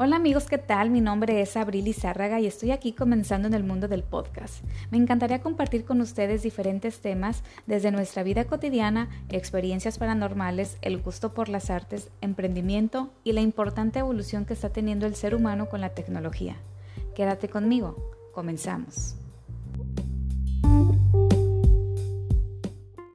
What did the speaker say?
Hola amigos, ¿qué tal? Mi nombre es Abril Izárraga y estoy aquí comenzando en el mundo del podcast. Me encantaría compartir con ustedes diferentes temas desde nuestra vida cotidiana, experiencias paranormales, el gusto por las artes, emprendimiento y la importante evolución que está teniendo el ser humano con la tecnología. Quédate conmigo, comenzamos.